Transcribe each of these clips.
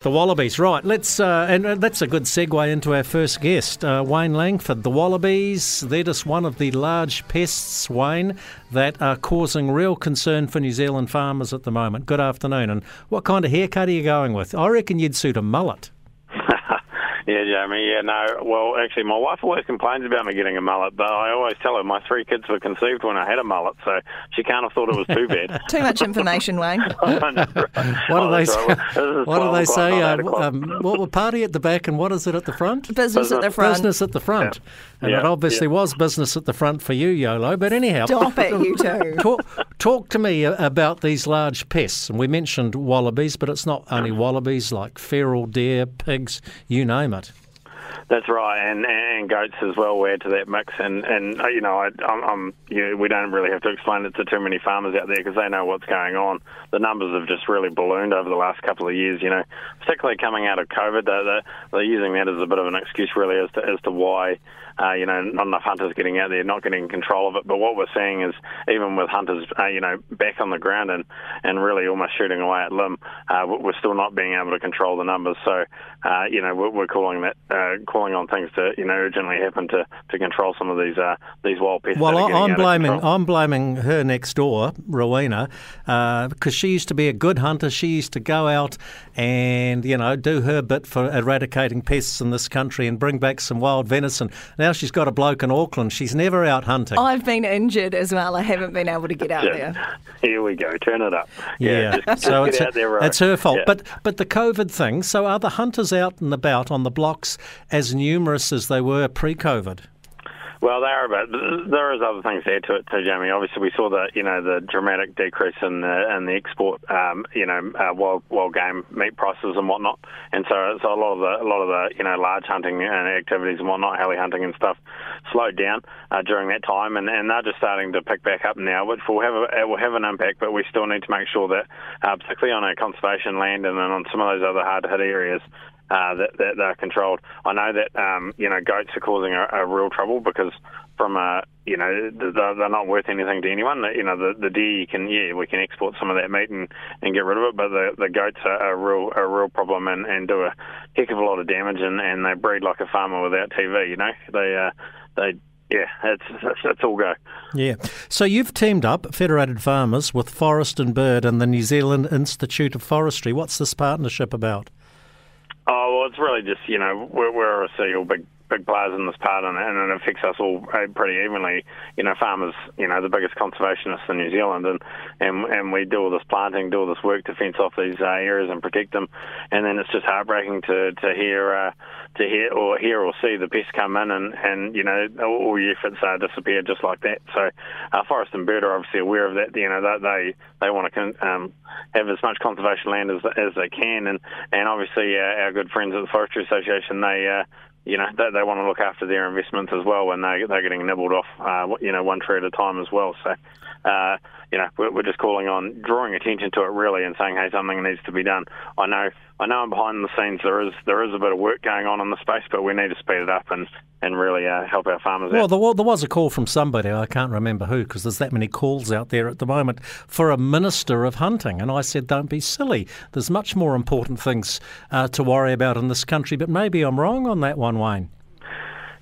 The Wallabies, right. Let's uh, and that's a good segue into our first guest, uh, Wayne Langford. The Wallabies, they're just one of the large pests, Wayne, that are causing real concern for New Zealand farmers at the moment. Good afternoon. And what kind of haircut are you going with? I reckon you'd suit a mullet. Yeah, Jamie. Yeah, no. Well, actually, my wife always complains about me getting a mullet, but I always tell her my three kids were conceived when I had a mullet, so she can't have thought it was too bad. too much information, Wayne. what do they say? What do they say? Uh, um, what were party at the back and what is it at the front? Business, business. at the front. Business at the front. Yeah. And yeah. it obviously yeah. was business at the front for you, Yolo. But anyhow, stop it, you two. Talk, talk to me about these large pests. And we mentioned wallabies, but it's not only wallabies, like feral deer, pigs, you name it. Monat. That's right, and and goats as well. We add to that mix, and and uh, you know, I, I'm, I'm you know, we don't really have to explain it to too many farmers out there because they know what's going on. The numbers have just really ballooned over the last couple of years. You know, particularly coming out of COVID, they're, they're, they're using that as a bit of an excuse, really, as to as to why uh, you know, not enough hunters getting out there, not getting control of it. But what we're seeing is even with hunters, uh, you know, back on the ground and, and really almost shooting away at limb, uh, we're still not being able to control the numbers. So, uh, you know, we're, we're calling that uh, calling on things to you know urgently happen to, to control some of these uh, these wild pests. Well, I'm blaming I'm blaming her next door, Rowena, because she used to be a good hunter. She used to go out and you know do her bit for eradicating pests in this country and bring back some wild venison. Now now she's got a bloke in Auckland. She's never out hunting. I've been injured as well. I haven't been able to get out yeah. there. Here we go. Turn it up. Yeah. yeah just, so it's, there, right. it's her fault. Yeah. But but the COVID thing. So are the hunters out and about on the blocks as numerous as they were pre-COVID? Well, they are, but there is other things there to it too, Jamie. Obviously, we saw the you know the dramatic decrease in the in the export, um, you know, uh, wild wild game meat prices and whatnot, and so so a lot of the a lot of the you know large hunting and activities and whatnot, heli hunting and stuff, slowed down uh, during that time, and, and they're just starting to pick back up now, which will have a, will have an impact. But we still need to make sure that, uh, particularly on our conservation land and then on some of those other hard hit areas, uh, that, that they're controlled. I know that um, you know goats are causing a, a real trouble because from a you know they're, they're not worth anything to anyone. You know the the deer you can yeah we can export some of that meat and, and get rid of it, but the the goats are a real a real problem and, and do a heck of a lot of damage and, and they breed like a farmer without TV. You know they uh, they yeah, it's, it's, all go. Yeah. So you've teamed up, Federated Farmers, with Forest and Bird and the New Zealand Institute of Forestry. What's this partnership about? Oh, well, it's really just, you know, we're, we're obviously all big big players in this part, and, and it affects us all uh, pretty evenly. You know, farmers, you know, the biggest conservationists in New Zealand, and and, and we do all this planting, do all this work to fence off these uh, areas and protect them, and then it's just heartbreaking to to hear uh, to hear or hear or see the pests come in, and and you know all your efforts uh, disappear just like that. So, uh, Forest and Bird are obviously aware of that. You know, they they, they want to um, have as much conservation land as as they can, and and obviously uh, our good friends at the Forestry Association, they uh, you know they, they want to look after their investments as well when they they're getting nibbled off uh, you know one tree at a time as well. So uh, you know we're, we're just calling on drawing attention to it really and saying hey something needs to be done. I know I know behind the scenes there is there is a bit of work going on in the space, but we need to speed it up and and really uh, help our farmers well, out. Well, there was a call from somebody, I can't remember who, because there's that many calls out there at the moment, for a minister of hunting. And I said, don't be silly. There's much more important things uh, to worry about in this country, but maybe I'm wrong on that one, Wayne.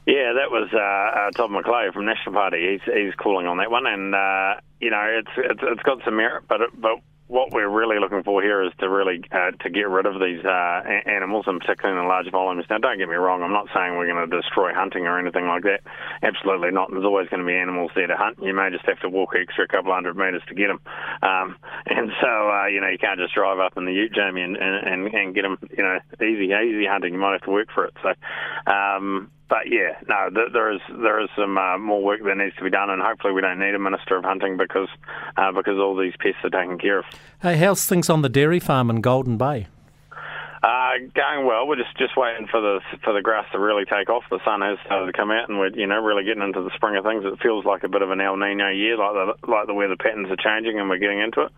Yeah, that was uh, uh, Todd McClay from National Party. He's he's calling on that one, and uh, you know it's, it's it's got some merit, but but what we're really looking for here is to really uh, to get rid of these uh, animals, and particularly in the large volumes. Now, don't get me wrong; I'm not saying we're going to destroy hunting or anything like that. Absolutely not. There's always going to be animals there to hunt. You may just have to walk extra a couple hundred metres to get them. Um, and so, uh, you know, you can't just drive up in the Ute, Jamie, and, and, and get them. You know, easy easy hunting. You might have to work for it. So. Um, but yeah, no, there is there is some uh, more work that needs to be done, and hopefully we don't need a minister of hunting because uh, because all these pests are taken care of. Hey, how's things on the dairy farm in Golden Bay? Going well. We're just, just waiting for the for the grass to really take off. The sun has started to come out, and we're you know really getting into the spring of things. It feels like a bit of an El Nino year, like the like the weather patterns are changing, and we're getting into it.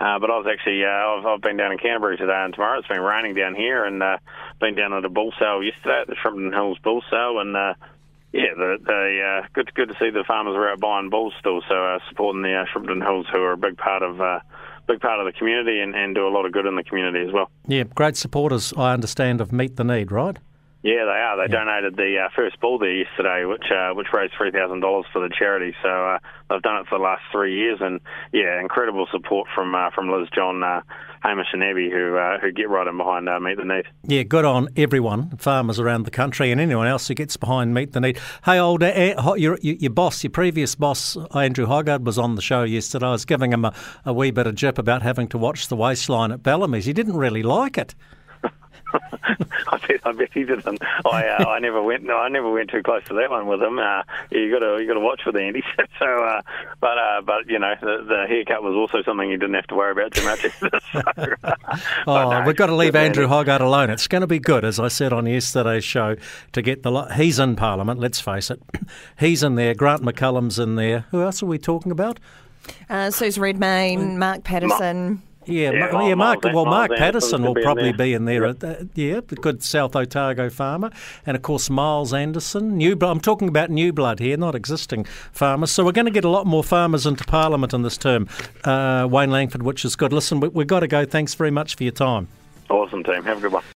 Uh, but I was actually uh, I've, I've been down in Canterbury today and tomorrow. It's been raining down here, and uh, been down at a bull sale yesterday at the Shrimpton Hills Bull Sale, and uh, yeah, the, the uh, good good to see the farmers are out buying bulls still, so uh, supporting the uh, Shrimpton Hills, who are a big part of uh, big part of the community and, and do a lot of good in the community as well. Yeah, great supporters, I understand, of Meet the Need, right? Yeah, they are. They donated the uh, first bull there yesterday, which uh, which raised three thousand dollars for the charity. So uh, they've done it for the last three years, and yeah, incredible support from uh, from Liz, John, uh, Hamish, and Abby, who uh, who get right in behind uh, Meet the Need. Yeah, good on everyone, farmers around the country, and anyone else who gets behind Meet the Need. Hey, old uh, your, your boss, your previous boss, Andrew Hoggard, was on the show yesterday. I was giving him a, a wee bit of jip about having to watch the waistline at Bellamy's. He didn't really like it. I bet, I bet he didn't. I, uh, I never went. No, I never went too close to that one with him. Uh, you got to, you got to watch with Andy. so, uh, but, uh, but you know, the, the, haircut was also something you didn't have to worry about too much. so, oh, no, we've got to leave Andrew Hoggard alone. It's going to be good, as I said on yesterday's show, to get the. He's in Parliament. Let's face it. He's in there. Grant McCallum's in there. Who else are we talking about? Uh, Suze Redmayne, Mark Patterson. Yeah, yeah, well, yeah Mark. Well, Mark Patterson will probably in be in there. Yep. Uh, yeah, the good South Otago farmer, and of course Miles Anderson. New, I'm talking about new blood here, not existing farmers. So we're going to get a lot more farmers into Parliament in this term, uh, Wayne Langford, which is good. Listen, we, we've got to go. Thanks very much for your time. Awesome team. Have a good one.